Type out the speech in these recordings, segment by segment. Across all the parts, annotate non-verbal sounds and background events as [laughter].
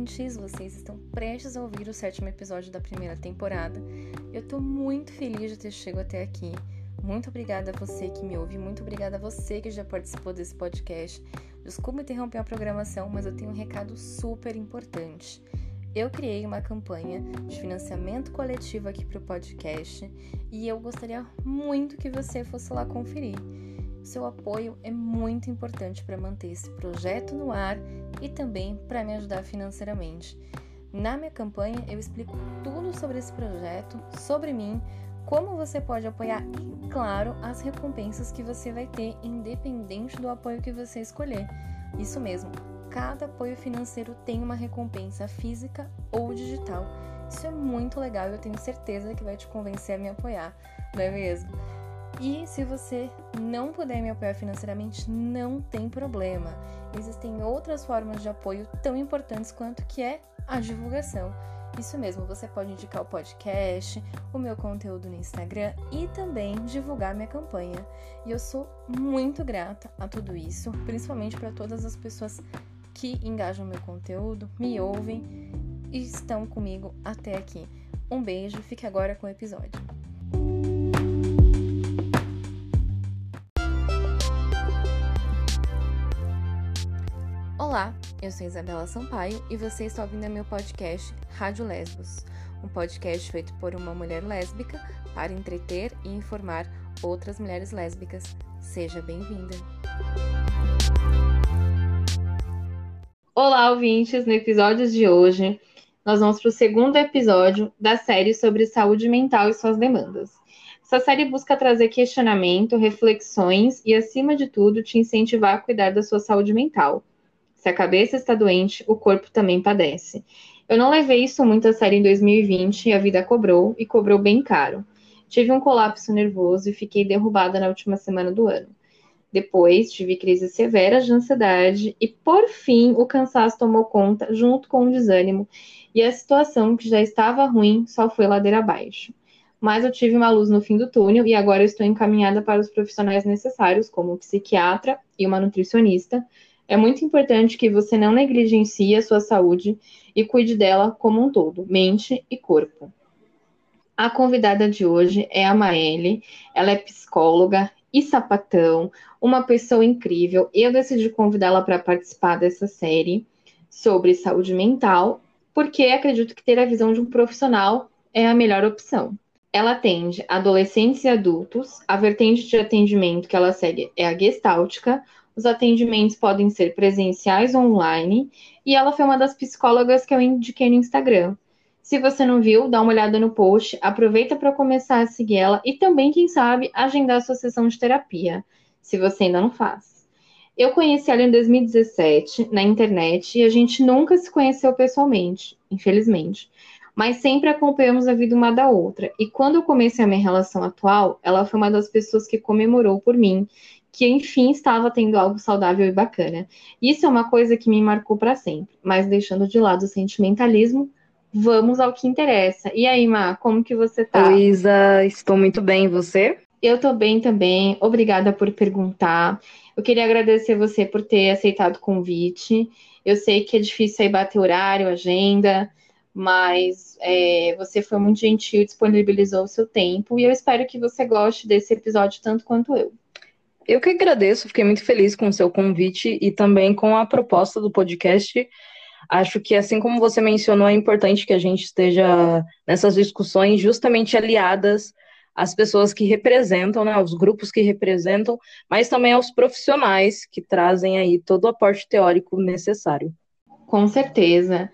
ouvintes! Vocês estão prestes a ouvir o sétimo episódio da primeira temporada. Eu tô muito feliz de ter chegado até aqui. Muito obrigada a você que me ouve, muito obrigada a você que já participou desse podcast. Desculpa interromper a programação, mas eu tenho um recado super importante. Eu criei uma campanha de financiamento coletivo aqui para o podcast e eu gostaria muito que você fosse lá conferir. Seu apoio é muito importante para manter esse projeto no ar e também para me ajudar financeiramente. Na minha campanha eu explico tudo sobre esse projeto, sobre mim, como você pode apoiar e, claro, as recompensas que você vai ter, independente do apoio que você escolher. Isso mesmo, cada apoio financeiro tem uma recompensa física ou digital. Isso é muito legal e eu tenho certeza que vai te convencer a me apoiar, não é mesmo? E se você não puder me apoiar financeiramente, não tem problema. Existem outras formas de apoio tão importantes quanto que é a divulgação. Isso mesmo, você pode indicar o podcast, o meu conteúdo no Instagram e também divulgar minha campanha. E eu sou muito grata a tudo isso, principalmente para todas as pessoas que engajam meu conteúdo, me ouvem e estão comigo até aqui. Um beijo, fique agora com o episódio. Olá, eu sou Isabela Sampaio e você está ouvindo meu podcast Rádio Lesbos, um podcast feito por uma mulher lésbica para entreter e informar outras mulheres lésbicas. Seja bem-vinda! Olá, ouvintes! No episódio de hoje, nós vamos para o segundo episódio da série sobre saúde mental e suas demandas. Essa série busca trazer questionamento, reflexões e, acima de tudo, te incentivar a cuidar da sua saúde mental se a cabeça está doente, o corpo também padece. Eu não levei isso muito a sério em 2020 e a vida cobrou, e cobrou bem caro. Tive um colapso nervoso e fiquei derrubada na última semana do ano. Depois, tive crises severas de ansiedade e, por fim, o cansaço tomou conta, junto com o desânimo, e a situação, que já estava ruim, só foi ladeira abaixo. Mas eu tive uma luz no fim do túnel e agora estou encaminhada para os profissionais necessários, como um psiquiatra e uma nutricionista, é muito importante que você não negligencie a sua saúde e cuide dela como um todo, mente e corpo. A convidada de hoje é a Maele, ela é psicóloga e sapatão, uma pessoa incrível. Eu decidi convidá-la para participar dessa série sobre saúde mental, porque acredito que ter a visão de um profissional é a melhor opção. Ela atende adolescentes e adultos. A vertente de atendimento que ela segue é a gestáltica, os atendimentos podem ser presenciais ou online, e ela foi uma das psicólogas que eu indiquei no Instagram. Se você não viu, dá uma olhada no post, aproveita para começar a seguir ela e também, quem sabe, agendar sua sessão de terapia, se você ainda não faz. Eu conheci ela em 2017 na internet e a gente nunca se conheceu pessoalmente, infelizmente, mas sempre acompanhamos a vida uma da outra. E quando eu comecei a minha relação atual, ela foi uma das pessoas que comemorou por mim que enfim estava tendo algo saudável e bacana. Isso é uma coisa que me marcou para sempre. Mas deixando de lado o sentimentalismo, vamos ao que interessa. E aí, Ma, como que você tá? Isa, estou muito bem, e você? Eu tô bem também. Obrigada por perguntar. Eu queria agradecer você por ter aceitado o convite. Eu sei que é difícil aí bater horário, agenda, mas é, você foi muito gentil, disponibilizou o seu tempo e eu espero que você goste desse episódio tanto quanto eu. Eu que agradeço, fiquei muito feliz com o seu convite e também com a proposta do podcast. Acho que, assim como você mencionou, é importante que a gente esteja nessas discussões justamente aliadas às pessoas que representam, né, aos grupos que representam, mas também aos profissionais que trazem aí todo o aporte teórico necessário. Com certeza.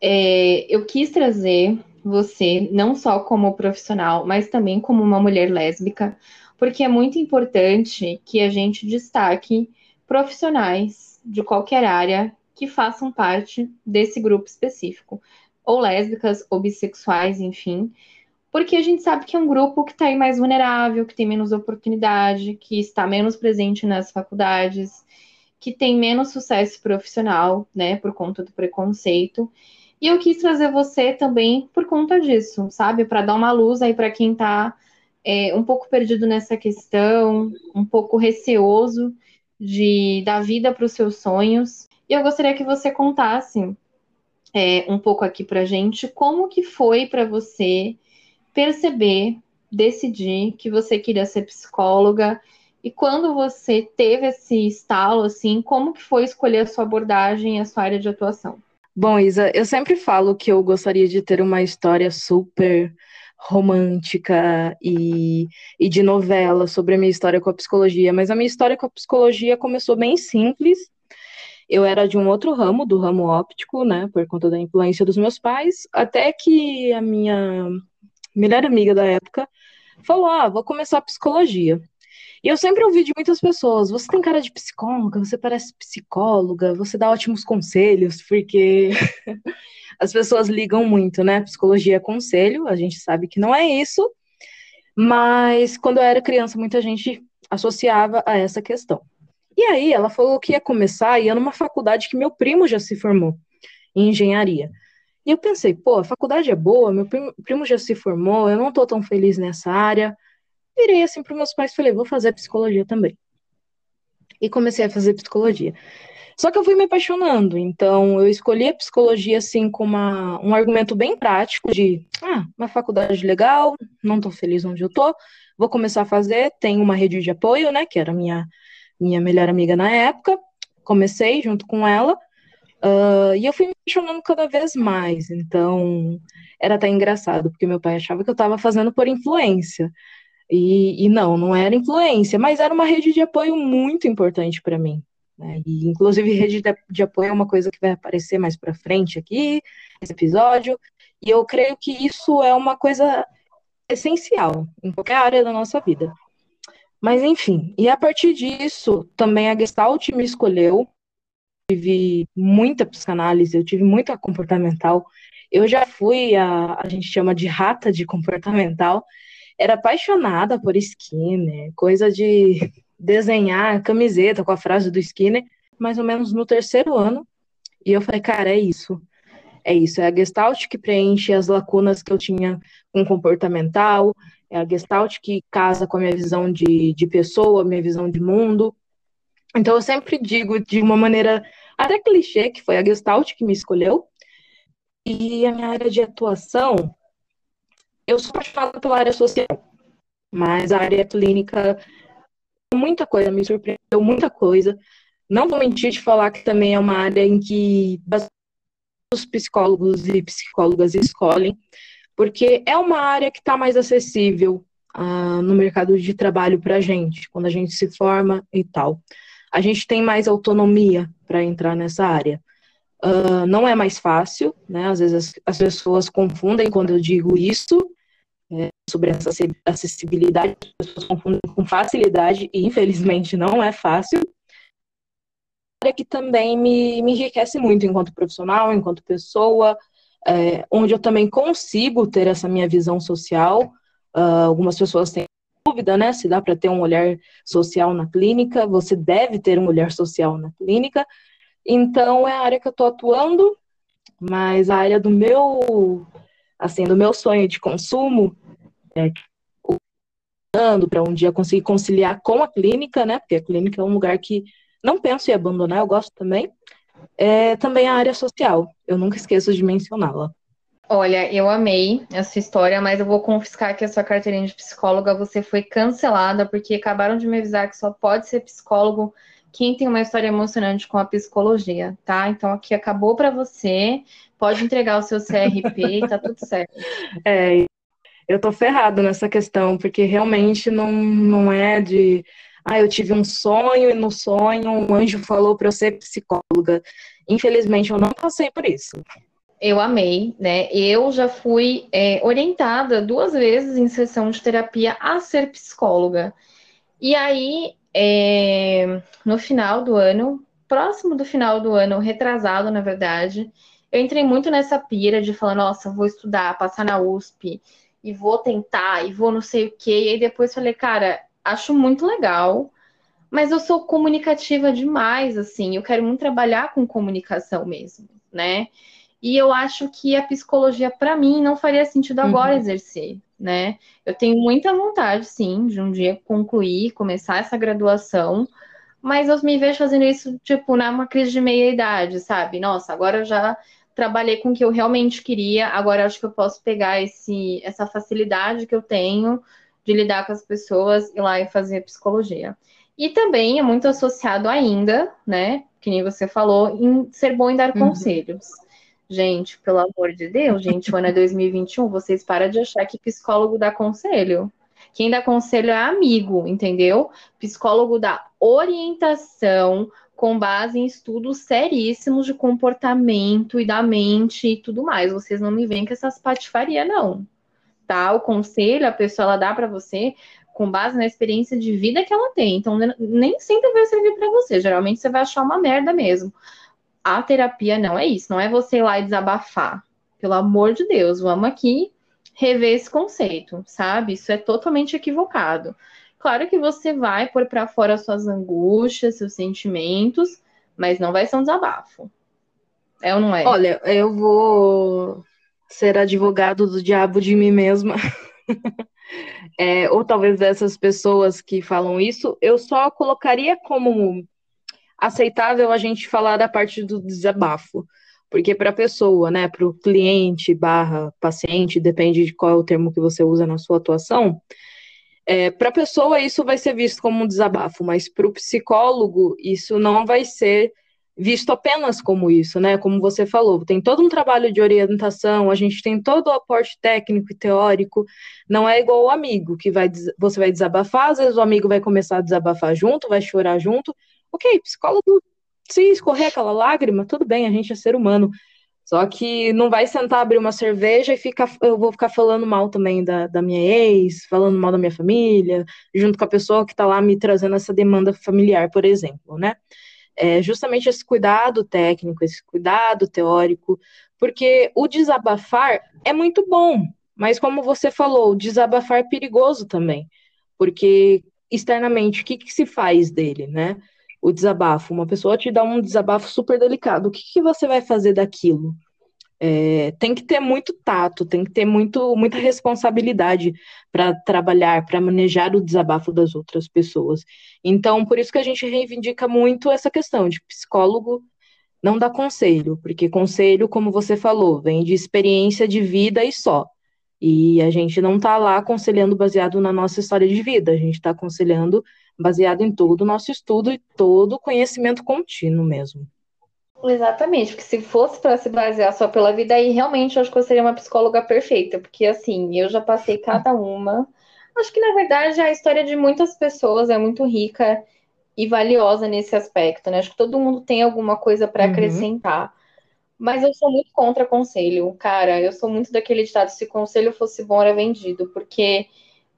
É, eu quis trazer você, não só como profissional, mas também como uma mulher lésbica, porque é muito importante que a gente destaque profissionais de qualquer área que façam parte desse grupo específico, ou lésbicas, ou bissexuais, enfim, porque a gente sabe que é um grupo que está aí mais vulnerável, que tem menos oportunidade, que está menos presente nas faculdades, que tem menos sucesso profissional, né, por conta do preconceito. E eu quis trazer você também por conta disso, sabe, para dar uma luz aí para quem está é, um pouco perdido nessa questão, um pouco receoso de dar vida para os seus sonhos. E eu gostaria que você contasse é, um pouco aqui para gente como que foi para você perceber, decidir que você queria ser psicóloga e quando você teve esse estalo, assim, como que foi escolher a sua abordagem e a sua área de atuação? Bom, Isa, eu sempre falo que eu gostaria de ter uma história super romântica e, e de novela sobre a minha história com a psicologia, mas a minha história com a psicologia começou bem simples. Eu era de um outro ramo, do ramo óptico, né, por conta da influência dos meus pais, até que a minha melhor amiga da época falou: Ah, vou começar a psicologia. E eu sempre ouvi de muitas pessoas: você tem cara de psicóloga, você parece psicóloga, você dá ótimos conselhos, porque [laughs] as pessoas ligam muito, né? Psicologia é conselho, a gente sabe que não é isso, mas quando eu era criança, muita gente associava a essa questão. E aí ela falou que ia começar, ia numa faculdade que meu primo já se formou, em engenharia. E eu pensei, pô, a faculdade é boa, meu primo, primo já se formou, eu não tô tão feliz nessa área virei assim para meus pais e falei, vou fazer psicologia também. E comecei a fazer psicologia. Só que eu fui me apaixonando, então eu escolhi a psicologia assim com uma, um argumento bem prático de, ah, uma faculdade legal, não estou feliz onde eu tô, vou começar a fazer, tem uma rede de apoio, né, que era minha minha melhor amiga na época, comecei junto com ela, uh, e eu fui me apaixonando cada vez mais, então era até engraçado, porque meu pai achava que eu estava fazendo por influência, e, e, não, não era influência, mas era uma rede de apoio muito importante para mim. Né? E, inclusive, rede de, de, apoio é uma coisa que vai aparecer mais para frente aqui, nesse episódio. E eu creio que isso é uma coisa essencial em qualquer área da nossa vida. Mas, enfim, e a partir disso, também a Gestalt me escolheu. Tive muita psicanálise, eu tive muita comportamental. Eu já fui a, a gente chama de rata de comportamental, era apaixonada por Skinner, coisa de desenhar camiseta com a frase do Skinner, mais ou menos no terceiro ano. E eu falei, cara, é isso. É isso, é a Gestalt que preenche as lacunas que eu tinha com comportamental, é a Gestalt que casa com a minha visão de, de pessoa, minha visão de mundo. Então eu sempre digo de uma maneira até clichê, que foi a Gestalt que me escolheu. E a minha área de atuação, eu sou apaixonada pela área social, mas a área clínica, muita coisa, me surpreendeu muita coisa. Não vou mentir de falar que também é uma área em que os psicólogos e psicólogas escolhem, porque é uma área que está mais acessível uh, no mercado de trabalho para a gente, quando a gente se forma e tal. A gente tem mais autonomia para entrar nessa área. Uh, não é mais fácil, né? Às vezes as, as, pessoas confundem quando eu digo isso, sobre essa acessibilidade, as pessoas confundem com facilidade e infelizmente não é fácil. É que também me, me enriquece muito enquanto profissional, enquanto pessoa, é, onde eu também consigo ter essa minha visão social. Uh, algumas pessoas têm dúvida, né, se dá para ter um olhar social na clínica, você deve ter um olhar social na clínica. Então, é a área que eu estou atuando, mas a área do meu, assim, do meu sonho de consumo é, para um dia conseguir conciliar com a clínica, né? Porque a clínica é um lugar que não penso em abandonar, eu gosto também. É também a área social, eu nunca esqueço de mencioná-la. Olha, eu amei essa história, mas eu vou confiscar que a sua carteirinha de psicóloga você foi cancelada porque acabaram de me avisar que só pode ser psicólogo quem tem uma história emocionante com a psicologia, tá? Então aqui acabou para você, pode entregar o seu CRP e tá tudo certo. [laughs] É, eu tô ferrado nessa questão, porque realmente não, não é de. Ah, eu tive um sonho e no sonho um anjo falou para eu ser psicóloga. Infelizmente, eu não passei por isso. Eu amei, né? Eu já fui é, orientada duas vezes em sessão de terapia a ser psicóloga. E aí, é, no final do ano, próximo do final do ano, retrasado, na verdade, eu entrei muito nessa pira de falar, nossa, vou estudar, passar na USP, e vou tentar, e vou não sei o quê. E aí depois falei, cara, acho muito legal, mas eu sou comunicativa demais, assim, eu quero muito trabalhar com comunicação mesmo, né? E eu acho que a psicologia, para mim, não faria sentido agora uhum. exercer, né? Eu tenho muita vontade, sim, de um dia concluir, começar essa graduação, mas eu me vejo fazendo isso, tipo, numa crise de meia-idade, sabe? Nossa, agora já trabalhei com o que eu realmente queria. Agora acho que eu posso pegar esse, essa facilidade que eu tenho de lidar com as pessoas e lá e fazer psicologia. E também é muito associado ainda, né? Que nem você falou, em ser bom em dar uhum. conselhos. Gente, pelo amor de Deus, gente, o ano é 2021, vocês param de achar que psicólogo dá conselho. Quem dá conselho é amigo, entendeu? Psicólogo dá orientação com base em estudos seríssimos de comportamento e da mente e tudo mais. Vocês não me veem com essas patifarias, não. Tá? O conselho a pessoa ela dá para você com base na experiência de vida que ela tem. Então, nem sempre vai servir para você. Geralmente você vai achar uma merda mesmo. A terapia não é isso, não é você ir lá e desabafar. Pelo amor de Deus, vamos aqui rever esse conceito, sabe? Isso é totalmente equivocado. Claro que você vai pôr para fora suas angústias, seus sentimentos, mas não vai ser um desabafo. É ou não é? Olha, eu vou ser advogado do diabo de mim mesma. [laughs] é, ou talvez dessas pessoas que falam isso, eu só colocaria como aceitável a gente falar da parte do desabafo. Porque para a pessoa, né, para o cliente barra paciente, depende de qual é o termo que você usa na sua atuação, é, para a pessoa isso vai ser visto como um desabafo, mas para o psicólogo isso não vai ser visto apenas como isso, né? Como você falou, tem todo um trabalho de orientação, a gente tem todo o aporte técnico e teórico, não é igual o amigo, que vai, você vai desabafar, às vezes o amigo vai começar a desabafar junto, vai chorar junto. Ok, psicólogo se escorrer aquela lágrima, tudo bem, a gente é ser humano. Só que não vai sentar, abrir uma cerveja e ficar, eu vou ficar falando mal também da, da minha ex, falando mal da minha família, junto com a pessoa que está lá me trazendo essa demanda familiar, por exemplo, né? É justamente esse cuidado técnico, esse cuidado teórico, porque o desabafar é muito bom, mas como você falou, o desabafar é perigoso também, porque externamente, o que, que se faz dele, né? O desabafo. Uma pessoa te dá um desabafo super delicado. O que, que você vai fazer daquilo? É, tem que ter muito tato, tem que ter muito, muita responsabilidade para trabalhar, para manejar o desabafo das outras pessoas. Então, por isso que a gente reivindica muito essa questão de psicólogo não dá conselho, porque conselho, como você falou, vem de experiência de vida e só. E a gente não está lá aconselhando baseado na nossa história de vida, a gente está aconselhando baseado em todo o nosso estudo e todo o conhecimento contínuo mesmo. Exatamente, porque se fosse para se basear só pela vida, aí realmente eu acho que eu seria uma psicóloga perfeita, porque assim, eu já passei cada uma. Acho que na verdade a história de muitas pessoas é muito rica e valiosa nesse aspecto, né? Acho que todo mundo tem alguma coisa para uhum. acrescentar. Mas eu sou muito contra conselho, cara. Eu sou muito daquele ditado: se conselho fosse bom, era vendido, porque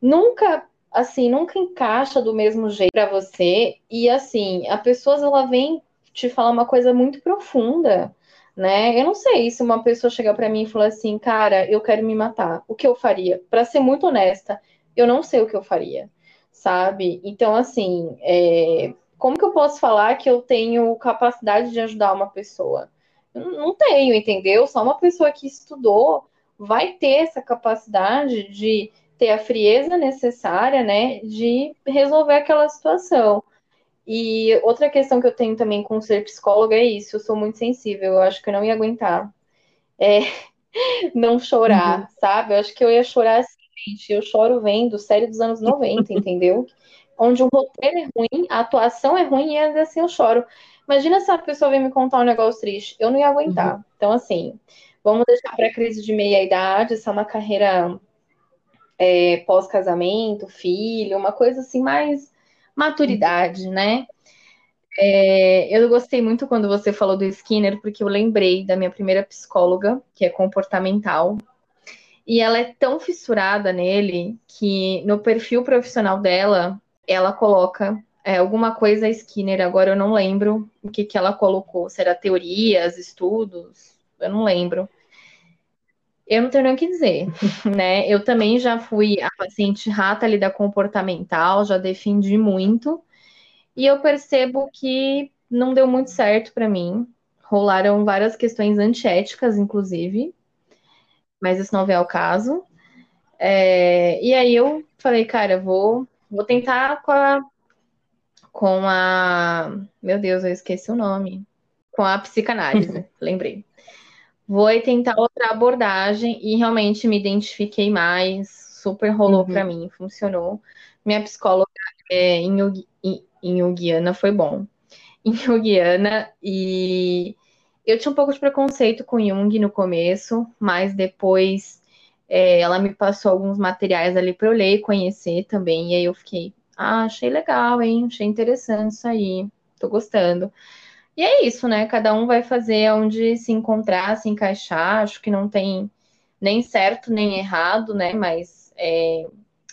nunca, assim, nunca encaixa do mesmo jeito para você. E assim, a pessoa ela vem te falar uma coisa muito profunda, né? Eu não sei se uma pessoa chegar para mim e falar assim, cara, eu quero me matar. O que eu faria? Para ser muito honesta, eu não sei o que eu faria, sabe? Então, assim, é... como que eu posso falar que eu tenho capacidade de ajudar uma pessoa? Não tenho, entendeu? Só uma pessoa que estudou vai ter essa capacidade de ter a frieza necessária, né, de resolver aquela situação. E outra questão que eu tenho também com ser psicóloga é isso, eu sou muito sensível, eu acho que eu não ia aguentar é, [laughs] não chorar, uhum. sabe? Eu acho que eu ia chorar assim, gente, eu choro vendo série dos anos 90, [laughs] entendeu? Onde o roteiro é ruim, a atuação é ruim e ainda assim eu choro. Imagina se a pessoa vem me contar um negócio triste. Eu não ia aguentar. Uhum. Então, assim, vamos deixar para a crise de meia-idade, essa é uma carreira é, pós-casamento, filho, uma coisa assim, mais maturidade, né? É, eu gostei muito quando você falou do Skinner, porque eu lembrei da minha primeira psicóloga, que é comportamental, e ela é tão fissurada nele que no perfil profissional dela, ela coloca é, alguma coisa Skinner, agora eu não lembro o que, que ela colocou. Será teorias, estudos? Eu não lembro. Eu não tenho nem o que dizer, [laughs] né? Eu também já fui a paciente rata ali da comportamental, já defendi muito, e eu percebo que não deu muito certo para mim. Rolaram várias questões antiéticas, inclusive, mas isso não é o caso. É, e aí eu falei, cara, vou, vou tentar com a com a. Meu Deus, eu esqueci o nome. Com a psicanálise, [laughs] lembrei. Vou tentar outra abordagem e realmente me identifiquei mais, super rolou uhum. para mim, funcionou. Minha psicóloga é, em, em, em foi bom. [laughs] Em Jungiana e eu tinha um pouco de preconceito com Jung no começo, mas depois é, ela me passou alguns materiais ali para eu ler e conhecer também, e aí eu fiquei, ah, achei legal, hein? Achei interessante isso aí, tô gostando. E é isso, né? Cada um vai fazer onde se encontrar, se encaixar. Acho que não tem nem certo nem errado, né? Mas é,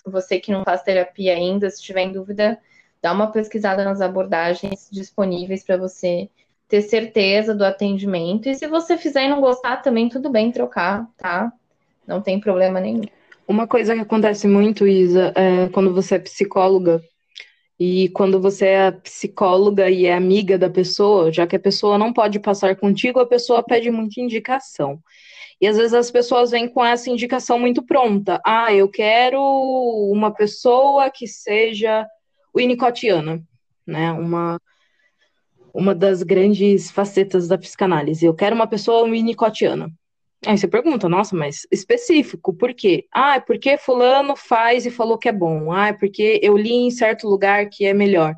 você que não faz terapia ainda, se tiver em dúvida, dá uma pesquisada nas abordagens disponíveis para você ter certeza do atendimento. E se você fizer e não gostar, também tudo bem trocar, tá? Não tem problema nenhum. Uma coisa que acontece muito, Isa, é quando você é psicóloga, e quando você é psicóloga e é amiga da pessoa, já que a pessoa não pode passar contigo, a pessoa pede muita indicação. E às vezes as pessoas vêm com essa indicação muito pronta. Ah, eu quero uma pessoa que seja winnicottiana, né? Uma, uma das grandes facetas da psicanálise. Eu quero uma pessoa winnicottiana. Aí você pergunta, nossa, mas específico, por quê? Ah, é porque fulano faz e falou que é bom. Ah, é porque eu li em certo lugar que é melhor.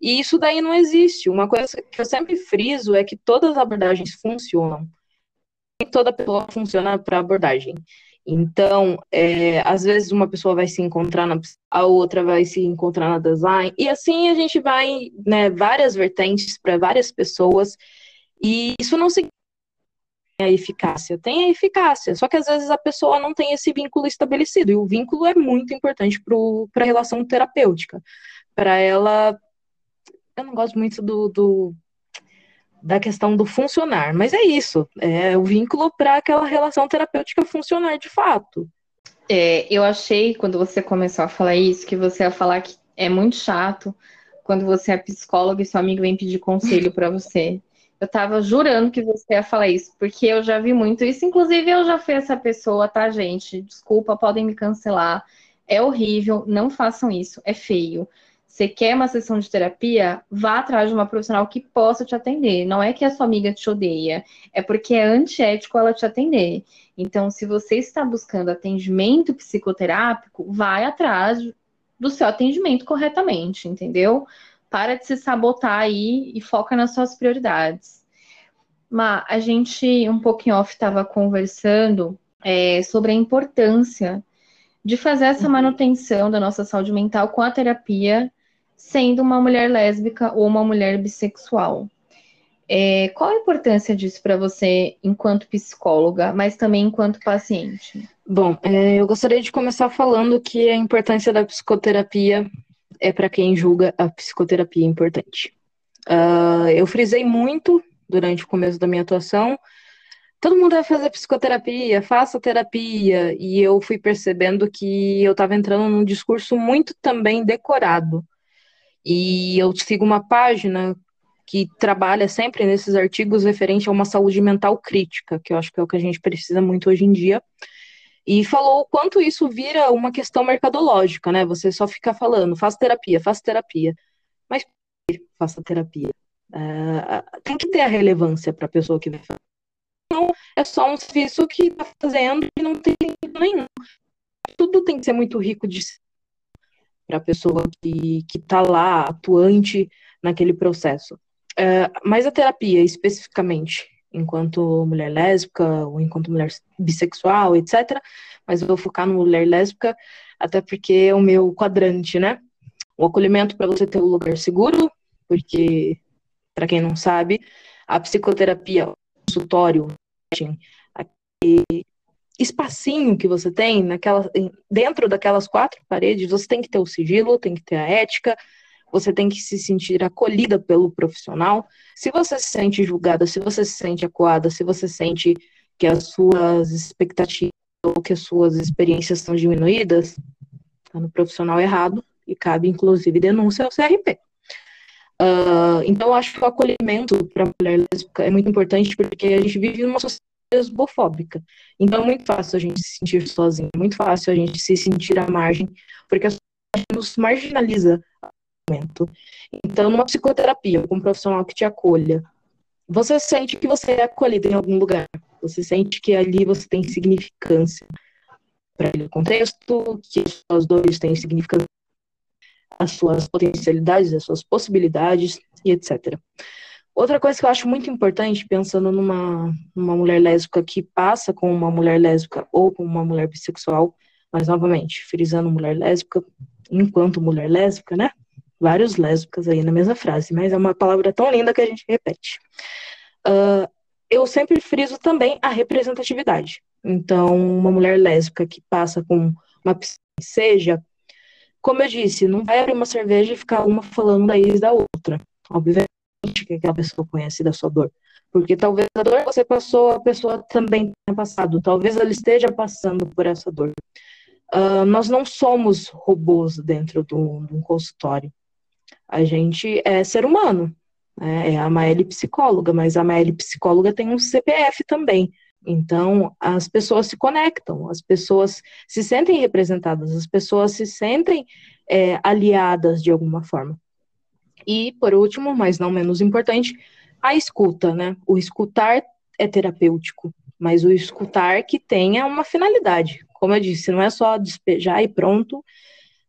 E isso daí não existe. Uma coisa que eu sempre friso é que todas as abordagens funcionam. Nem toda pessoa funciona para abordagem. Então, é, às vezes uma pessoa vai se encontrar na a outra vai se encontrar na design, e assim a gente vai, né, várias vertentes para várias pessoas, e isso não significa a eficácia? Tem a eficácia, só que às vezes a pessoa não tem esse vínculo estabelecido, e o vínculo é muito importante para a relação terapêutica. Para ela. Eu não gosto muito do, do, da questão do funcionar, mas é isso, é o vínculo para aquela relação terapêutica funcionar de fato. É, eu achei, quando você começou a falar isso, que você ia falar que é muito chato quando você é psicólogo e seu amigo vem pedir conselho para você. Eu tava jurando que você ia falar isso, porque eu já vi muito isso. Inclusive, eu já fui essa pessoa, tá, gente? Desculpa, podem me cancelar. É horrível, não façam isso, é feio. Você quer uma sessão de terapia? Vá atrás de uma profissional que possa te atender. Não é que a sua amiga te odeia, é porque é antiético ela te atender. Então, se você está buscando atendimento psicoterápico, vai atrás do seu atendimento corretamente, entendeu? Para de se sabotar aí e foca nas suas prioridades. Mas a gente, um pouquinho off, estava conversando é, sobre a importância de fazer essa uhum. manutenção da nossa saúde mental com a terapia, sendo uma mulher lésbica ou uma mulher bissexual. É, qual a importância disso para você enquanto psicóloga, mas também enquanto paciente? Bom, é, eu gostaria de começar falando que a importância da psicoterapia é para quem julga a psicoterapia importante. Uh, eu frisei muito durante o começo da minha atuação. Todo mundo deve fazer psicoterapia, faça terapia. E eu fui percebendo que eu estava entrando num discurso muito também decorado. E eu sigo uma página que trabalha sempre nesses artigos referente a uma saúde mental crítica, que eu acho que é o que a gente precisa muito hoje em dia e falou o quanto isso vira uma questão mercadológica, né? Você só fica falando, faça terapia, faça terapia. Mas faça terapia? Uh, tem que ter a relevância para a pessoa que vai fazer. Não é só um serviço que está fazendo e não tem nenhum. Tudo tem que ser muito rico de para a pessoa que está lá, atuante naquele processo. Uh, mas a terapia, especificamente, enquanto mulher lésbica ou enquanto mulher bissexual, etc. Mas eu vou focar no mulher lésbica, até porque é o meu quadrante, né? O acolhimento para você ter um lugar seguro, porque, para quem não sabe, a psicoterapia, o consultório, aquele espacinho que você tem naquela, dentro daquelas quatro paredes, você tem que ter o sigilo, tem que ter a ética, você tem que se sentir acolhida pelo profissional. Se você se sente julgada, se você se sente acuada, se você sente que as suas expectativas ou que as suas experiências são diminuídas, está no profissional errado e cabe, inclusive, denúncia ao CRP. Uh, então, eu acho que o acolhimento para a mulher lésbica é muito importante porque a gente vive numa sociedade lesbofóbica. Então, é muito fácil a gente se sentir sozinho, é muito fácil a gente se sentir à margem, porque a sociedade nos marginaliza momento. Então, numa psicoterapia, com um profissional que te acolha, você sente que você é acolhido em algum lugar. Você sente que ali você tem significância para aquele contexto, que as suas dores têm significância, as suas potencialidades, as suas possibilidades e etc. Outra coisa que eu acho muito importante, pensando numa, numa mulher lésbica que passa com uma mulher lésbica ou com uma mulher bissexual, mas novamente, frisando mulher lésbica, enquanto mulher lésbica, né? Vários lésbicas aí na mesma frase, mas é uma palavra tão linda que a gente repete. Uh, eu sempre friso também a representatividade. Então, uma mulher lésbica que passa com uma seja, como eu disse, não vai abrir uma cerveja e ficar uma falando da ex da outra. Obviamente que aquela pessoa conhece da sua dor. Porque talvez a dor que você passou, a pessoa também tenha passado. Talvez ela esteja passando por essa dor. Uh, nós não somos robôs dentro de um consultório. A gente é ser humano. Né? É a Maeli psicóloga, mas a Maeli psicóloga tem um CPF também. Então, as pessoas se conectam, as pessoas se sentem representadas, as pessoas se sentem é, aliadas de alguma forma. E, por último, mas não menos importante, a escuta, né? O escutar é terapêutico, mas o escutar que tenha uma finalidade. Como eu disse, não é só despejar e pronto,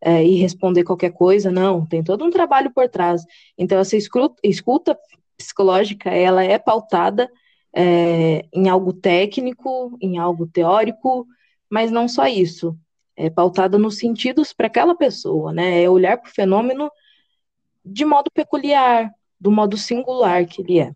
é, e responder qualquer coisa, não, tem todo um trabalho por trás. Então, essa escuta, psicológica, ela é pautada é, em algo técnico, em algo teórico, mas não só isso. É pautada nos sentidos para aquela pessoa, né? É olhar para o fenômeno de modo peculiar, do modo singular que ele é.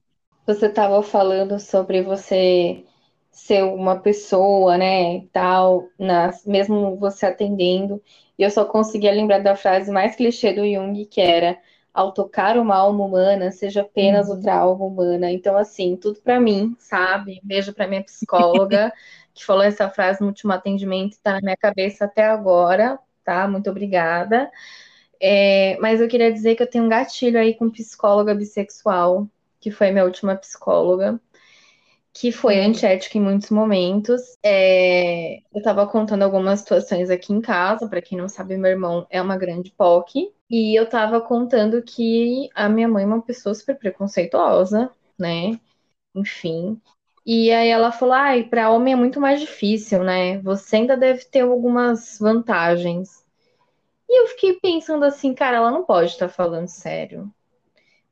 Você estava falando sobre você ser uma pessoa, né, tal, nas, mesmo você atendendo, e eu só conseguia lembrar da frase mais clichê do Jung, que era ao tocar uma alma humana, seja apenas uhum. outra alma humana. Então, assim, tudo para mim, sabe? Beijo para minha psicóloga, [laughs] que falou essa frase no último atendimento, está na minha cabeça até agora, tá? Muito obrigada. É, mas eu queria dizer que eu tenho um gatilho aí com psicóloga bissexual, que foi minha última psicóloga, que foi antiética em muitos momentos. É, eu estava contando algumas situações aqui em casa, para quem não sabe, meu irmão é uma grande POC, e eu estava contando que a minha mãe é uma pessoa super preconceituosa, né? Enfim. E aí ela falou: ai, para homem é muito mais difícil, né? Você ainda deve ter algumas vantagens. E eu fiquei pensando assim, cara, ela não pode estar falando sério.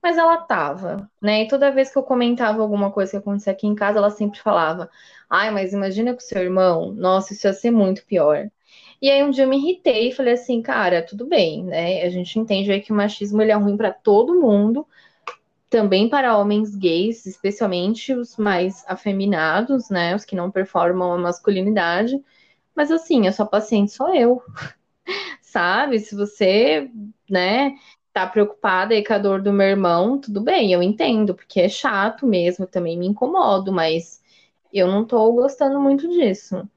Mas ela tava, né? E toda vez que eu comentava alguma coisa que acontecia aqui em casa, ela sempre falava: Ai, mas imagina com seu irmão, nossa, isso ia ser muito pior. E aí um dia eu me irritei e falei assim, cara, tudo bem, né? A gente entende aí que o machismo ele é ruim para todo mundo, também para homens gays, especialmente os mais afeminados, né? Os que não performam a masculinidade. Mas assim, a sua paciente sou eu [laughs] sabe? Se você, né, tá preocupada aí com a dor do meu irmão, tudo bem, eu entendo, porque é chato mesmo, também me incomodo, mas eu não tô gostando muito disso.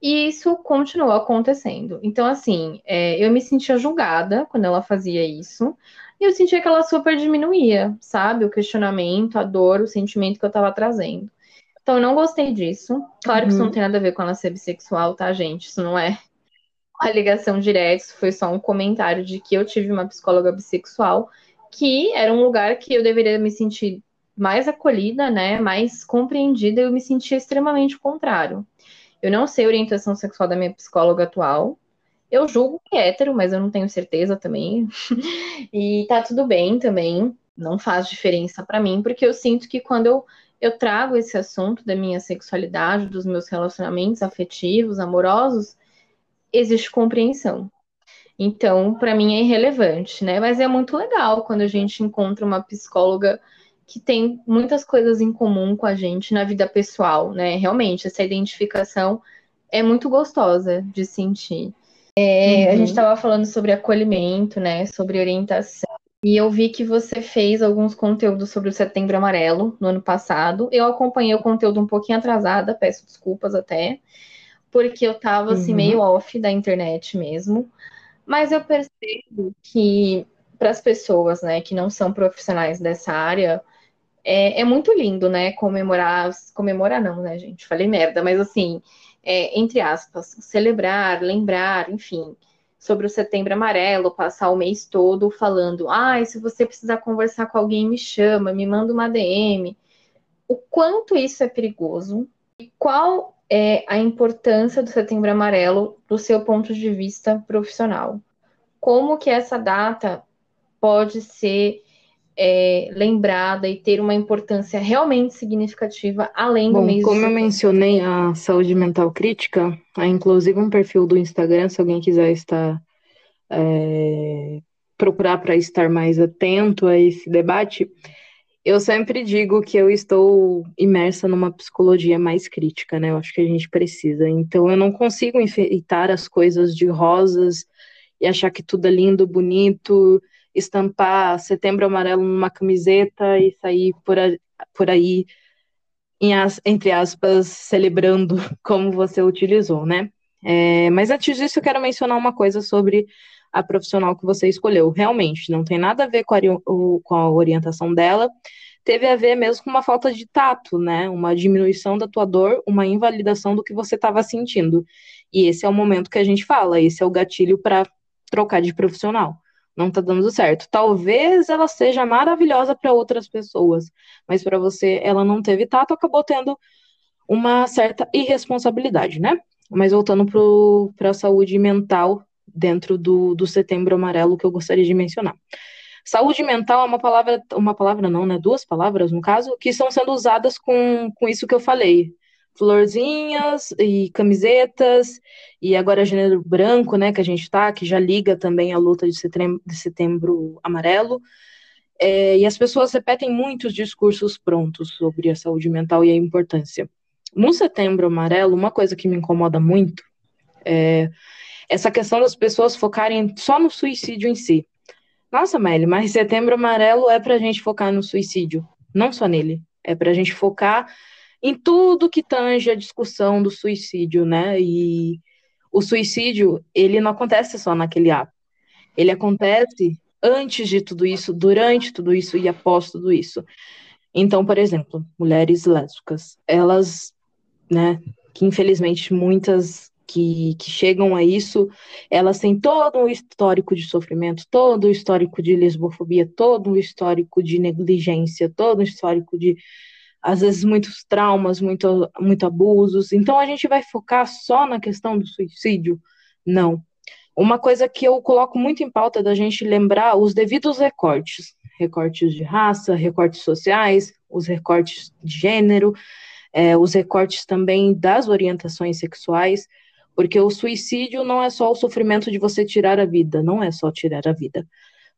E isso continuou acontecendo. Então, assim, é, eu me sentia julgada quando ela fazia isso. E eu sentia que ela super diminuía, sabe? O questionamento, a dor, o sentimento que eu tava trazendo. Então, eu não gostei disso. Claro uhum. que isso não uhum. tem nada a ver com ela ser bissexual, tá, gente? Isso não é a ligação direta, isso foi só um comentário de que eu tive uma psicóloga bissexual, que era um lugar que eu deveria me sentir mais acolhida, né, mais compreendida, eu me sentia extremamente contrário. Eu não sei a orientação sexual da minha psicóloga atual. Eu julgo que é hétero, mas eu não tenho certeza também. [laughs] e tá tudo bem também, não faz diferença para mim, porque eu sinto que quando eu, eu trago esse assunto da minha sexualidade, dos meus relacionamentos afetivos, amorosos, existe compreensão. Então, para mim é irrelevante, né? Mas é muito legal quando a gente encontra uma psicóloga que tem muitas coisas em comum com a gente na vida pessoal, né? Realmente, essa identificação é muito gostosa de sentir. É, uhum. A gente estava falando sobre acolhimento, né? Sobre orientação. E eu vi que você fez alguns conteúdos sobre o Setembro Amarelo no ano passado. Eu acompanhei o conteúdo um pouquinho atrasada, peço desculpas até porque eu tava assim uhum. meio off da internet mesmo. Mas eu percebo que para as pessoas, né, que não são profissionais dessa área, é, é, muito lindo, né, comemorar, comemorar não, né, gente, falei merda, mas assim, é, entre aspas, celebrar, lembrar, enfim, sobre o Setembro Amarelo, passar o mês todo falando, ai, ah, se você precisar conversar com alguém, me chama, me manda uma DM. O quanto isso é perigoso, Qual é a importância do Setembro Amarelo do seu ponto de vista profissional? Como que essa data pode ser é, lembrada e ter uma importância realmente significativa além do Bom, mês como eu mencionei a saúde mental crítica, há inclusive um perfil do Instagram, se alguém quiser estar é, procurar para estar mais atento a esse debate, eu sempre digo que eu estou imersa numa psicologia mais crítica, né? Eu acho que a gente precisa. Então eu não consigo enfeitar as coisas de rosas e achar que tudo é lindo, bonito, estampar setembro amarelo numa camiseta e sair por, a, por aí, as, entre aspas, celebrando [laughs] como você utilizou, né? É, mas antes disso, eu quero mencionar uma coisa sobre a profissional que você escolheu. Realmente, não tem nada a ver com a, com a orientação dela, teve a ver mesmo com uma falta de tato, né? Uma diminuição da tua dor, uma invalidação do que você estava sentindo. E esse é o momento que a gente fala, esse é o gatilho para trocar de profissional. Não tá dando certo. Talvez ela seja maravilhosa para outras pessoas, mas para você ela não teve tato, acabou tendo uma certa irresponsabilidade, né? Mas voltando para a saúde mental dentro do, do setembro amarelo que eu gostaria de mencionar. Saúde mental é uma palavra, uma palavra não, né? Duas palavras, no caso, que estão sendo usadas com, com isso que eu falei. Florzinhas e camisetas, e agora gênero branco, né, que a gente tá, que já liga também a luta de setembro, de setembro amarelo. É, e as pessoas repetem muitos discursos prontos sobre a saúde mental e a importância. No setembro amarelo, uma coisa que me incomoda muito é essa questão das pessoas focarem só no suicídio em si. Nossa, Melly, mas setembro amarelo é para a gente focar no suicídio, não só nele. É para a gente focar em tudo que tange a discussão do suicídio, né? E o suicídio, ele não acontece só naquele ato. Ele acontece antes de tudo isso, durante tudo isso e após tudo isso. Então, por exemplo, mulheres lésbicas, elas, né, que infelizmente muitas que, que chegam a isso, elas têm todo um histórico de sofrimento, todo um histórico de lesbofobia, todo um histórico de negligência, todo um histórico de, às vezes, muitos traumas, muito, muito abusos. Então, a gente vai focar só na questão do suicídio? Não. Uma coisa que eu coloco muito em pauta é da gente lembrar os devidos recortes, recortes de raça, recortes sociais, os recortes de gênero, é, os recortes também das orientações sexuais, porque o suicídio não é só o sofrimento de você tirar a vida, não é só tirar a vida.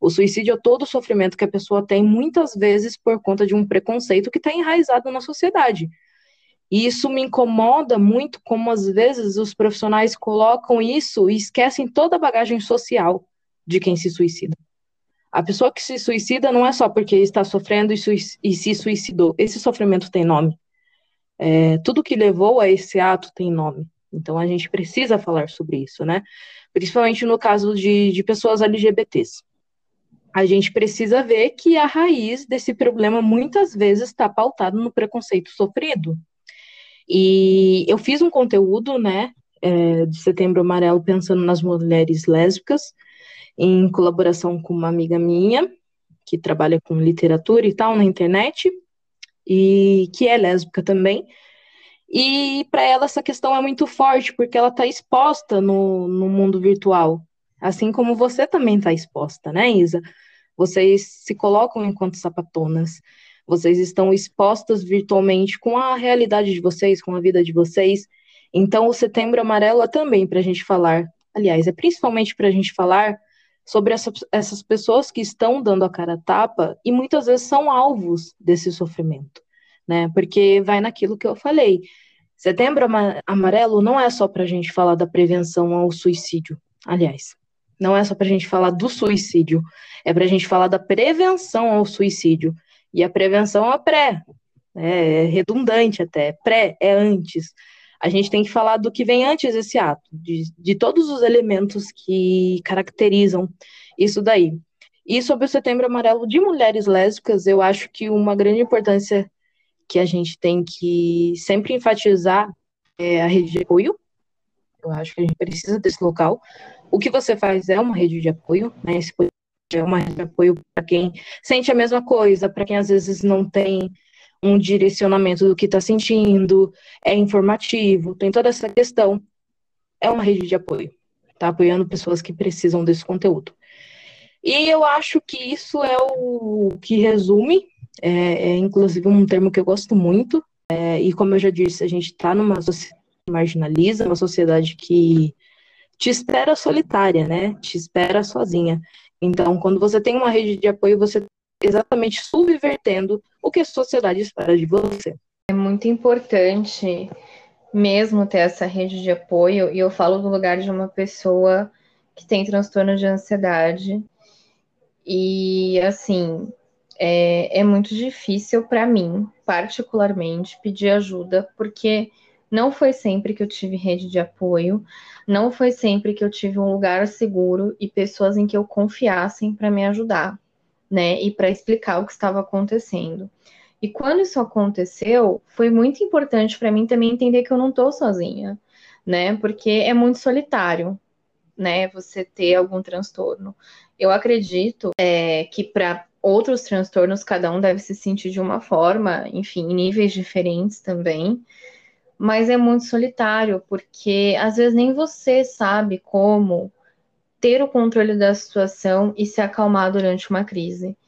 O suicídio é todo o sofrimento que a pessoa tem, muitas vezes por conta de um preconceito que está enraizado na sociedade. E isso me incomoda muito, como às vezes os profissionais colocam isso e esquecem toda a bagagem social de quem se suicida. A pessoa que se suicida não é só porque está sofrendo e, e se suicidou. Esse sofrimento tem nome. É, tudo que levou a esse ato tem nome. Então a gente precisa falar sobre isso, né? Principalmente no caso de, de pessoas LGBTs. A gente precisa ver que a raiz desse problema muitas vezes está pautado no preconceito sofrido. E eu fiz um conteúdo, né, é, de Setembro Amarelo pensando nas mulheres lésbicas, em colaboração com uma amiga minha, que trabalha com literatura e tal na internet, e que é lésbica também. E para ela essa questão é muito forte, porque ela está exposta no, no mundo virtual. Assim como você também está exposta, né, Isa? Vocês se colocam enquanto sapatonas. Vocês estão expostas virtualmente com a realidade de vocês, com a vida de vocês. Então, o Setembro Amarelo é também para a gente falar. Aliás, é principalmente para a gente falar sobre essa, essas pessoas que estão dando a cara a tapa e muitas vezes são alvos desse sofrimento né? Porque vai naquilo que eu falei. Setembro Amarelo não é só para a gente falar da prevenção ao suicídio, aliás, não é só para a gente falar do suicídio, é para a gente falar da prevenção ao suicídio. E a prevenção é pré, é redundante até, pré é antes. A gente tem que falar do que vem antes desse ato, de, de todos os elementos que caracterizam isso daí. E sobre o Setembro Amarelo de mulheres lésbicas, eu acho que uma grande importância que a gente tem que sempre enfatizar é a rede de apoio. Eu acho que a gente precisa desse local. O que você faz é uma rede de apoio, né? Esse é uma rede de apoio para quem sente a mesma coisa, para quem às vezes não tem um direcionamento do que está sentindo, é informativo, tem toda essa questão. É uma rede de apoio, tá apoiando pessoas que precisam desse conteúdo. E eu acho que isso é o que resume, é, é inclusive um termo que eu gosto muito, é, e como eu já disse, a gente está numa sociedade que marginaliza, uma sociedade que te espera solitária, né? Te espera sozinha. Então, quando você tem uma rede de apoio, você está exatamente subvertendo o que a sociedade espera de você. É muito importante mesmo ter essa rede de apoio, e eu falo do lugar de uma pessoa que tem transtorno de ansiedade. E assim, é, é muito difícil para mim, particularmente, pedir ajuda, porque não foi sempre que eu tive rede de apoio, não foi sempre que eu tive um lugar seguro e pessoas em que eu confiassem para me ajudar, né? E para explicar o que estava acontecendo. E quando isso aconteceu, foi muito importante para mim também entender que eu não estou sozinha, né? Porque é muito solitário, né? Você ter algum transtorno. Eu acredito é, que para outros transtornos, cada um deve se sentir de uma forma, enfim, em níveis diferentes também mas é muito solitário, porque às vezes nem você sabe como ter o controle da situação e se acalmar durante uma crise.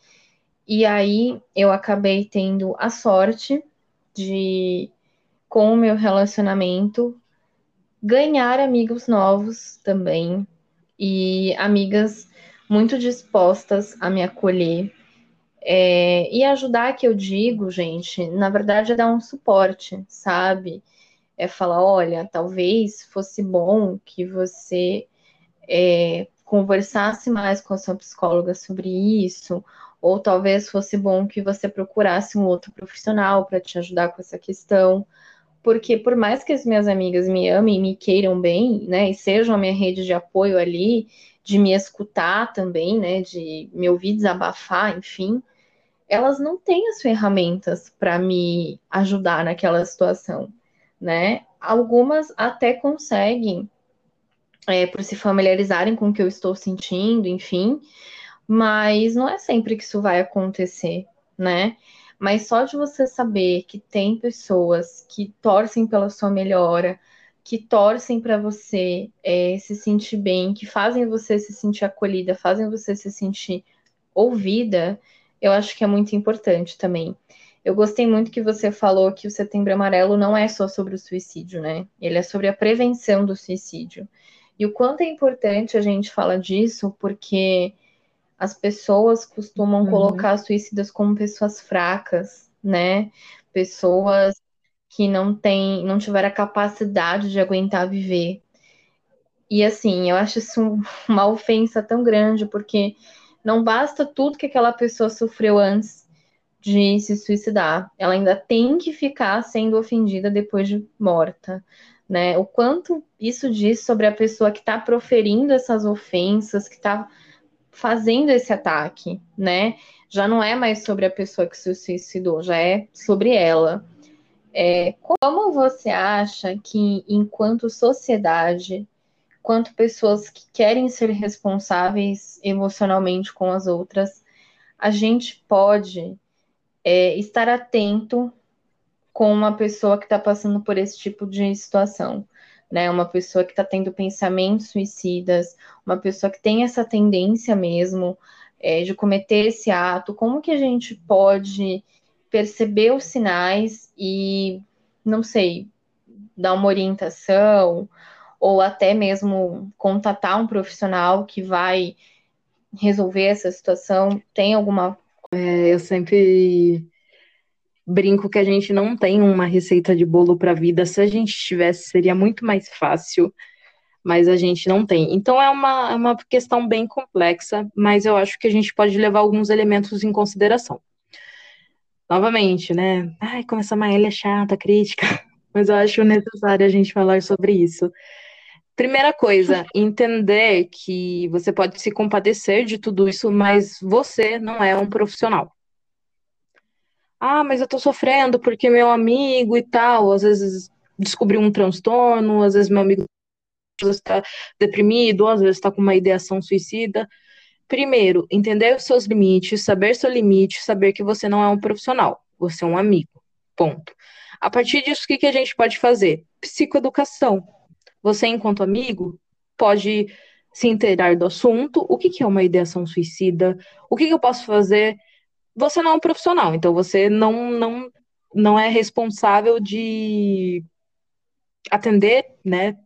E aí eu acabei tendo a sorte de, com o meu relacionamento, ganhar amigos novos também e amigas muito dispostas a me acolher. É, e ajudar que eu digo, gente, na verdade é dar um suporte, sabe? é falar, olha, talvez fosse bom que você é, conversasse mais com a sua psicóloga sobre isso, ou talvez fosse bom que você procurasse um outro profissional para te ajudar com essa questão. Porque por mais que as minhas amigas me amem me queiram bem, né, e sejam a minha rede de apoio ali, de me escutar também, né, de me ouvir desabafar, enfim, elas não têm as ferramentas para me ajudar naquela situação né? Algumas até conseguem, é, por se familiarizarem com o que eu estou sentindo, enfim, mas não é sempre que isso vai acontecer, né? Mas só de você saber que tem pessoas que torcem pela sua melhora, que torcem para você é, se sentir bem, que fazem você se sentir acolhida, fazem você se sentir ouvida, eu acho que é muito importante também. Eu gostei muito que você falou que o Setembro Amarelo não é só sobre o suicídio, né? Ele é sobre a prevenção do suicídio. E o quanto é importante a gente falar disso, porque as pessoas costumam uhum. colocar suicidas como pessoas fracas, né? Pessoas que não têm, não tiveram a capacidade de aguentar viver. E assim, eu acho isso [laughs] uma ofensa tão grande, porque não basta tudo que aquela pessoa sofreu antes de se suicidar. Ela ainda tem que ficar sendo ofendida depois de morta. Né? O quanto isso diz sobre a pessoa que está proferindo essas ofensas, que está fazendo esse ataque, né? Já não é mais sobre a pessoa que se suicidou, já é sobre ela. É, como você acha que, enquanto sociedade, quanto pessoas que querem ser responsáveis emocionalmente com as outras, a gente pode é, estar atento com uma pessoa que está passando por esse tipo de situação, né? Uma pessoa que está tendo pensamentos suicidas, uma pessoa que tem essa tendência mesmo é, de cometer esse ato. Como que a gente pode perceber os sinais e, não sei, dar uma orientação ou até mesmo contatar um profissional que vai resolver essa situação? Tem alguma é, eu sempre brinco que a gente não tem uma receita de bolo para a vida. Se a gente tivesse, seria muito mais fácil, mas a gente não tem. Então é uma, é uma questão bem complexa, mas eu acho que a gente pode levar alguns elementos em consideração. Novamente, né? Ai, como essa Maélia é chata, crítica, [laughs] mas eu acho necessário a gente falar sobre isso. Primeira coisa, entender que você pode se compadecer de tudo isso, mas você não é um profissional. Ah, mas eu tô sofrendo porque meu amigo e tal, às vezes descobriu um transtorno, às vezes meu amigo está deprimido, às vezes está com uma ideação suicida. Primeiro, entender os seus limites, saber seu limite, saber que você não é um profissional, você é um amigo. Ponto. A partir disso, o que, que a gente pode fazer? Psicoeducação. Você, enquanto amigo, pode se inteirar do assunto, o que, que é uma ideação suicida, o que, que eu posso fazer. Você não é um profissional, então você não, não, não é responsável de atender, né?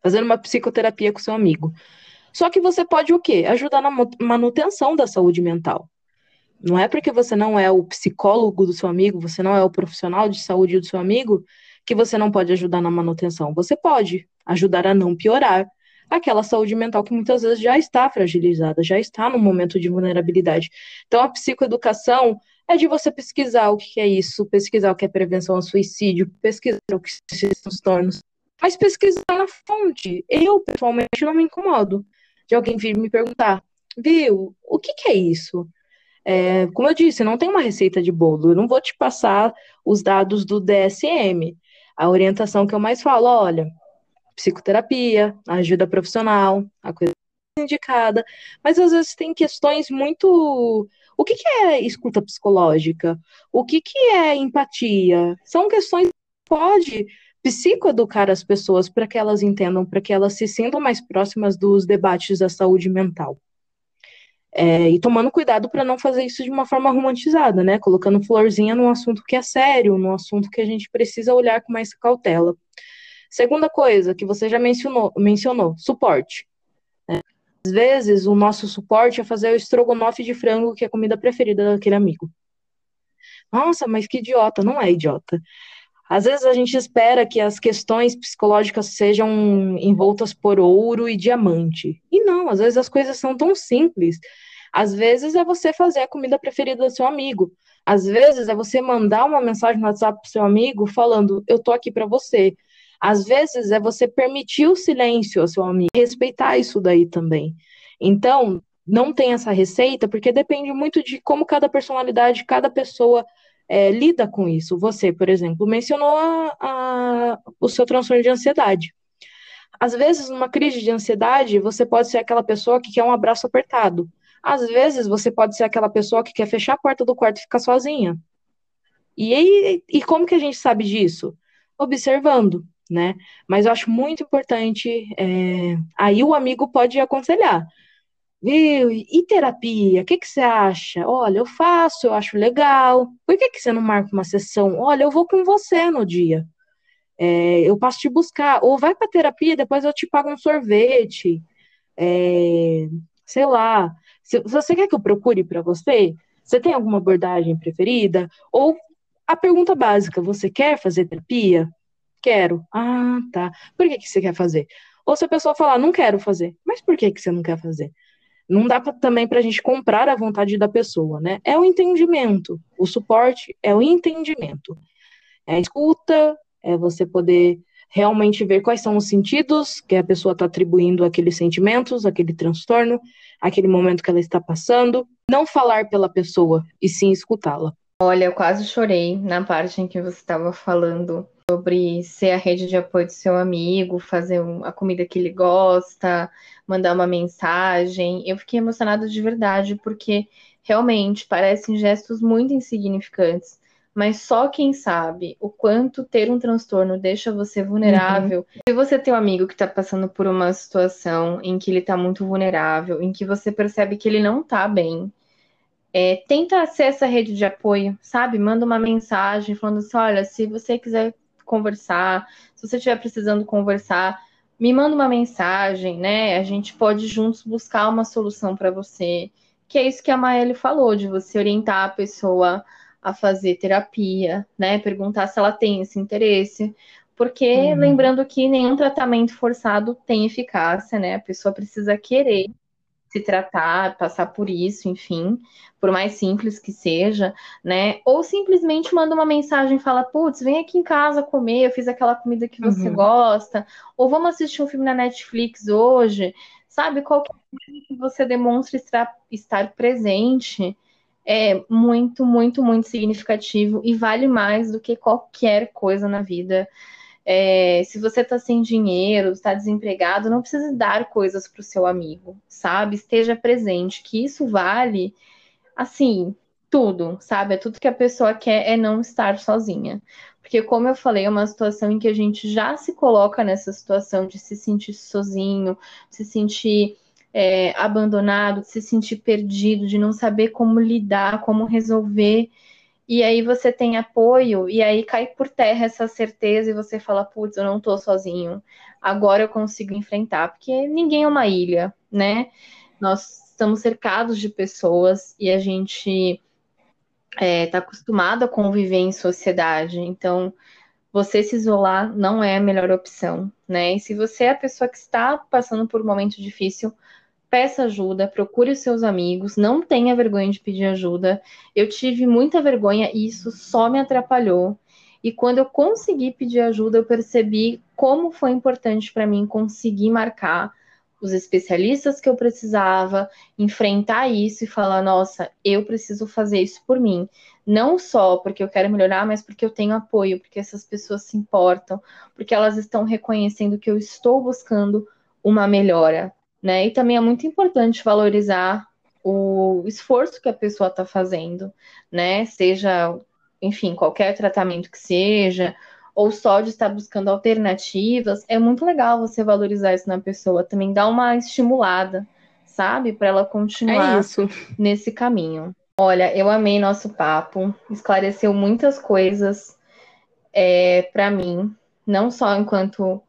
Fazendo uma psicoterapia com seu amigo. Só que você pode o quê? Ajudar na manutenção da saúde mental. Não é porque você não é o psicólogo do seu amigo, você não é o profissional de saúde do seu amigo, que você não pode ajudar na manutenção. Você pode ajudar a não piorar aquela saúde mental que muitas vezes já está fragilizada, já está no momento de vulnerabilidade. Então, a psicoeducação é de você pesquisar o que é isso, pesquisar o que é prevenção ao suicídio, pesquisar o que são esses transtornos, mas pesquisar na fonte. Eu, pessoalmente, não me incomodo de alguém vir me perguntar, viu, o que, que é isso? É, como eu disse, não tem uma receita de bolo, eu não vou te passar os dados do DSM. A orientação que eu mais falo, olha, psicoterapia, ajuda profissional, a coisa indicada, mas às vezes tem questões muito. O que, que é escuta psicológica? O que, que é empatia? São questões que pode psicoeducar as pessoas para que elas entendam, para que elas se sintam mais próximas dos debates da saúde mental. É, e tomando cuidado para não fazer isso de uma forma romantizada, né? Colocando florzinha num assunto que é sério, num assunto que a gente precisa olhar com mais cautela. Segunda coisa que você já mencionou, mencionou suporte. Né? Às vezes, o nosso suporte é fazer o estrogonofe de frango, que é a comida preferida daquele amigo. Nossa, mas que idiota. Não é idiota. Às vezes a gente espera que as questões psicológicas sejam envoltas por ouro e diamante. E não, às vezes as coisas são tão simples. Às vezes é você fazer a comida preferida do seu amigo. Às vezes é você mandar uma mensagem no WhatsApp pro seu amigo falando: "Eu tô aqui para você". Às vezes é você permitir o silêncio ao seu amigo, respeitar isso daí também. Então, não tem essa receita, porque depende muito de como cada personalidade, cada pessoa é, lida com isso. Você, por exemplo, mencionou a, a, o seu transtorno de ansiedade. Às vezes, numa crise de ansiedade, você pode ser aquela pessoa que quer um abraço apertado. Às vezes, você pode ser aquela pessoa que quer fechar a porta do quarto e ficar sozinha. E, e como que a gente sabe disso? Observando né? Mas eu acho muito importante. É... Aí o amigo pode aconselhar. Viu? E terapia? O que, que você acha? Olha, eu faço, eu acho legal. Por que, que você não marca uma sessão? Olha, eu vou com você no dia. É, eu passo te buscar. Ou vai para terapia, depois eu te pago um sorvete. É, sei lá. Se, você quer que eu procure para você, você tem alguma abordagem preferida? Ou a pergunta básica: você quer fazer terapia? Quero. Ah, tá. Por que, que você quer fazer? Ou se a pessoa falar, não quero fazer. Mas por que, que você não quer fazer? Não dá pra, também para a gente comprar a vontade da pessoa, né? É o entendimento. O suporte é o entendimento. É a escuta, é você poder realmente ver quais são os sentidos que a pessoa está atribuindo àqueles sentimentos, aquele transtorno, aquele momento que ela está passando. Não falar pela pessoa, e sim escutá-la. Olha, eu quase chorei na parte em que você estava falando sobre ser a rede de apoio do seu amigo, fazer a comida que ele gosta, mandar uma mensagem. Eu fiquei emocionada de verdade, porque realmente parecem gestos muito insignificantes, mas só quem sabe o quanto ter um transtorno deixa você vulnerável. Uhum. Se você tem um amigo que está passando por uma situação em que ele está muito vulnerável, em que você percebe que ele não está bem, é, tenta ser essa rede de apoio, sabe? Manda uma mensagem falando assim: olha, se você quiser conversar, se você estiver precisando conversar, me manda uma mensagem, né? A gente pode juntos buscar uma solução para você. Que é isso que a Maeli falou, de você orientar a pessoa a fazer terapia, né? Perguntar se ela tem esse interesse. Porque, uhum. lembrando que nenhum tratamento forçado tem eficácia, né? A pessoa precisa querer se tratar, passar por isso, enfim, por mais simples que seja, né? Ou simplesmente manda uma mensagem e fala: putz, vem aqui em casa comer, eu fiz aquela comida que você uhum. gosta, ou vamos assistir um filme na Netflix hoje, sabe? Qualquer coisa que você demonstre estar, estar presente é muito, muito, muito significativo e vale mais do que qualquer coisa na vida. É, se você está sem dinheiro, está desempregado, não precisa dar coisas para o seu amigo, sabe? Esteja presente, que isso vale, assim, tudo, sabe? É tudo que a pessoa quer é não estar sozinha. Porque, como eu falei, é uma situação em que a gente já se coloca nessa situação de se sentir sozinho, se sentir é, abandonado, de se sentir perdido, de não saber como lidar, como resolver. E aí você tem apoio, e aí cai por terra essa certeza, e você fala, putz, eu não tô sozinho, agora eu consigo enfrentar, porque ninguém é uma ilha, né? Nós estamos cercados de pessoas e a gente está é, tá acostumado a conviver em sociedade, então você se isolar não é a melhor opção, né? E se você é a pessoa que está passando por um momento difícil, peça ajuda, procure os seus amigos, não tenha vergonha de pedir ajuda. Eu tive muita vergonha e isso só me atrapalhou. E quando eu consegui pedir ajuda, eu percebi como foi importante para mim conseguir marcar os especialistas que eu precisava, enfrentar isso e falar: nossa, eu preciso fazer isso por mim. Não só porque eu quero melhorar, mas porque eu tenho apoio, porque essas pessoas se importam, porque elas estão reconhecendo que eu estou buscando uma melhora, né? E também é muito importante valorizar o esforço que a pessoa está fazendo, né? Seja, enfim, qualquer tratamento que seja, ou só de estar buscando alternativas, é muito legal você valorizar isso na pessoa, também dá uma estimulada, sabe? Para ela continuar é nesse caminho. Olha, eu amei nosso papo, esclareceu muitas coisas é, para mim, não só enquanto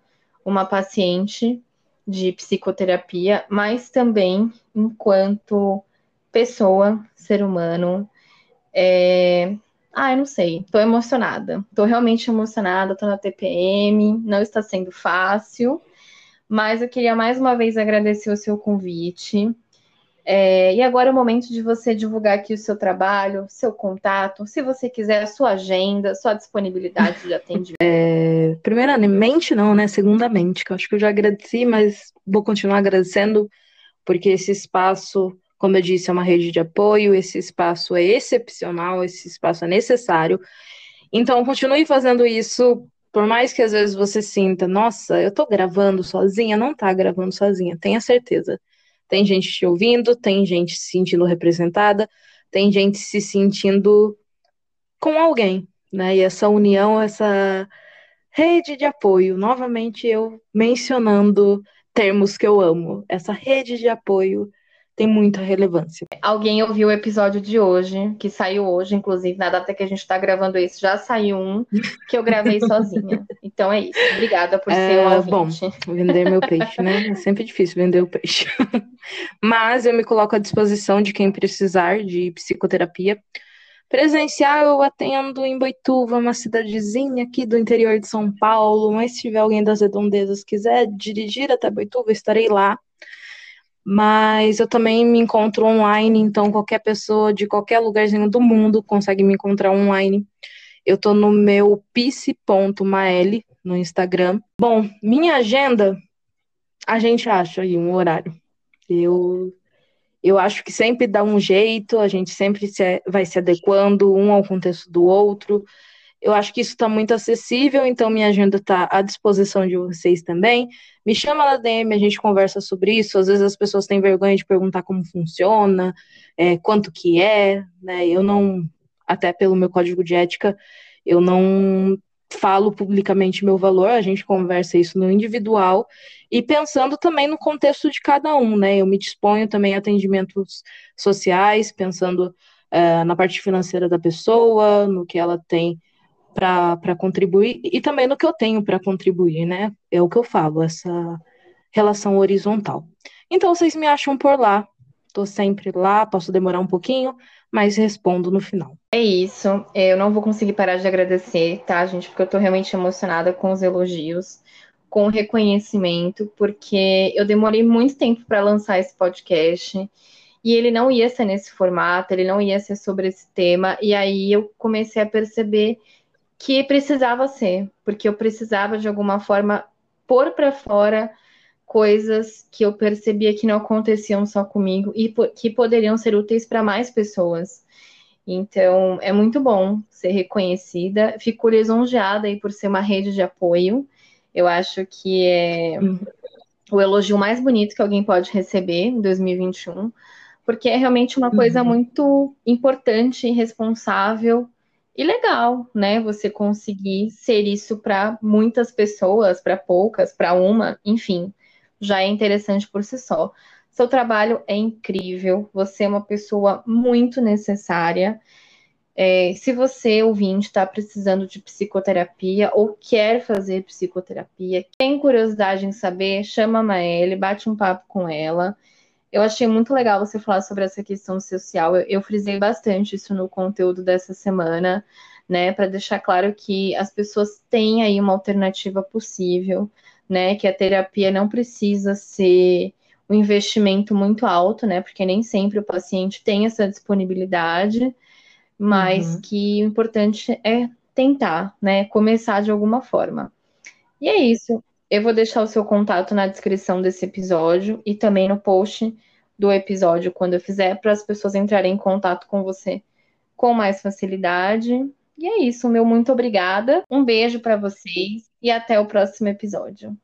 uma paciente de psicoterapia, mas também enquanto pessoa, ser humano. É, ah, eu não sei. Tô emocionada. Tô realmente emocionada. Tô na TPM. Não está sendo fácil. Mas eu queria mais uma vez agradecer o seu convite. É, e agora é o momento de você divulgar aqui o seu trabalho, seu contato, se você quiser, a sua agenda, sua disponibilidade de atendimento. [laughs] É, primeiramente, não, né? Segundamente, que eu acho que eu já agradeci, mas vou continuar agradecendo, porque esse espaço como eu disse, é uma rede de apoio, esse espaço é excepcional, esse espaço é necessário. Então, continue fazendo isso, por mais que às vezes você sinta, nossa, eu tô gravando sozinha, não tá gravando sozinha, tenha certeza. Tem gente te ouvindo, tem gente se sentindo representada, tem gente se sentindo com alguém, né? E essa união, essa rede de apoio, novamente eu mencionando termos que eu amo, essa rede de apoio tem muita relevância. Alguém ouviu o episódio de hoje, que saiu hoje, inclusive, na data que a gente está gravando isso, já saiu um que eu gravei [laughs] sozinha. Então é isso. Obrigada por ser um é, Bom, vender meu peixe, né? É sempre difícil vender o peixe. [laughs] Mas eu me coloco à disposição de quem precisar de psicoterapia. Presencial eu atendo em Boituva, uma cidadezinha aqui do interior de São Paulo, mas se tiver alguém das redondezas quiser dirigir até Boituva, estarei lá mas eu também me encontro online, então qualquer pessoa de qualquer lugarzinho do mundo consegue me encontrar online. Eu tô no meu pice.mael no Instagram. Bom, minha agenda, a gente acha aí um horário. Eu eu acho que sempre dá um jeito, a gente sempre se, vai se adequando um ao contexto do outro. Eu acho que isso está muito acessível, então minha agenda está à disposição de vocês também. Me chama na DM, a gente conversa sobre isso. Às vezes as pessoas têm vergonha de perguntar como funciona, é, quanto que é, né? Eu não, até pelo meu código de ética, eu não falo publicamente meu valor, a gente conversa isso no individual e pensando também no contexto de cada um, né? Eu me disponho também a atendimentos sociais, pensando uh, na parte financeira da pessoa, no que ela tem para contribuir e também no que eu tenho para contribuir, né? É o que eu falo, essa relação horizontal. Então vocês me acham por lá. Tô sempre lá, posso demorar um pouquinho, mas respondo no final. É isso. Eu não vou conseguir parar de agradecer, tá, gente? Porque eu tô realmente emocionada com os elogios, com o reconhecimento, porque eu demorei muito tempo para lançar esse podcast. E ele não ia ser nesse formato, ele não ia ser sobre esse tema. E aí eu comecei a perceber que precisava ser, porque eu precisava de alguma forma pôr para fora coisas que eu percebia que não aconteciam só comigo e que poderiam ser úteis para mais pessoas. Então, é muito bom ser reconhecida. Fico lisonjeada aí por ser uma rede de apoio. Eu acho que é o elogio mais bonito que alguém pode receber em 2021, porque é realmente uma coisa uhum. muito importante e responsável e legal, né? Você conseguir ser isso para muitas pessoas, para poucas, para uma, enfim, já é interessante por si só. Seu trabalho é incrível, você é uma pessoa muito necessária. É, se você, ouvinte, está precisando de psicoterapia ou quer fazer psicoterapia, tem curiosidade em saber, chama a Maele, bate um papo com ela. Eu achei muito legal você falar sobre essa questão social. Eu, eu frisei bastante isso no conteúdo dessa semana, né, para deixar claro que as pessoas têm aí uma alternativa possível, né, que a terapia não precisa ser um investimento muito alto, né, porque nem sempre o paciente tem essa disponibilidade mas uhum. que o importante é tentar, né? Começar de alguma forma. E é isso. Eu vou deixar o seu contato na descrição desse episódio e também no post do episódio quando eu fizer, para as pessoas entrarem em contato com você com mais facilidade. E é isso, meu muito obrigada. Um beijo para vocês e até o próximo episódio.